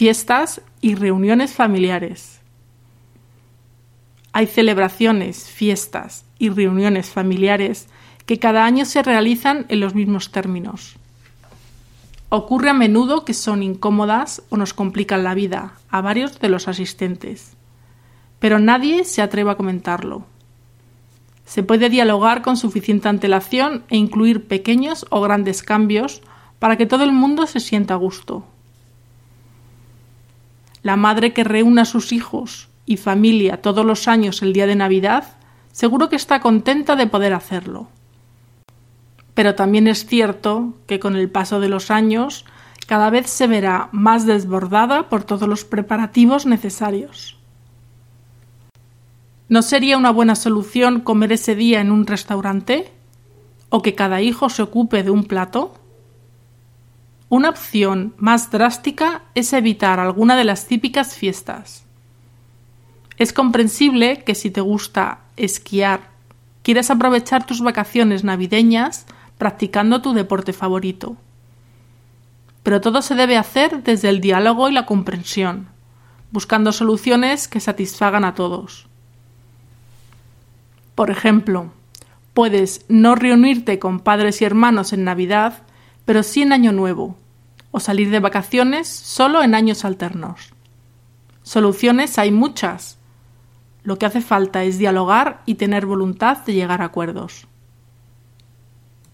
fiestas y reuniones familiares. Hay celebraciones, fiestas y reuniones familiares que cada año se realizan en los mismos términos. Ocurre a menudo que son incómodas o nos complican la vida a varios de los asistentes, pero nadie se atreve a comentarlo. Se puede dialogar con suficiente antelación e incluir pequeños o grandes cambios para que todo el mundo se sienta a gusto. La madre que reúne a sus hijos y familia todos los años el día de Navidad seguro que está contenta de poder hacerlo. Pero también es cierto que con el paso de los años cada vez se verá más desbordada por todos los preparativos necesarios. ¿No sería una buena solución comer ese día en un restaurante? ¿O que cada hijo se ocupe de un plato? Una opción más drástica es evitar alguna de las típicas fiestas. Es comprensible que si te gusta esquiar, quieras aprovechar tus vacaciones navideñas practicando tu deporte favorito. Pero todo se debe hacer desde el diálogo y la comprensión, buscando soluciones que satisfagan a todos. Por ejemplo, puedes no reunirte con padres y hermanos en Navidad, pero sí en Año Nuevo, o salir de vacaciones solo en años alternos. Soluciones hay muchas. Lo que hace falta es dialogar y tener voluntad de llegar a acuerdos.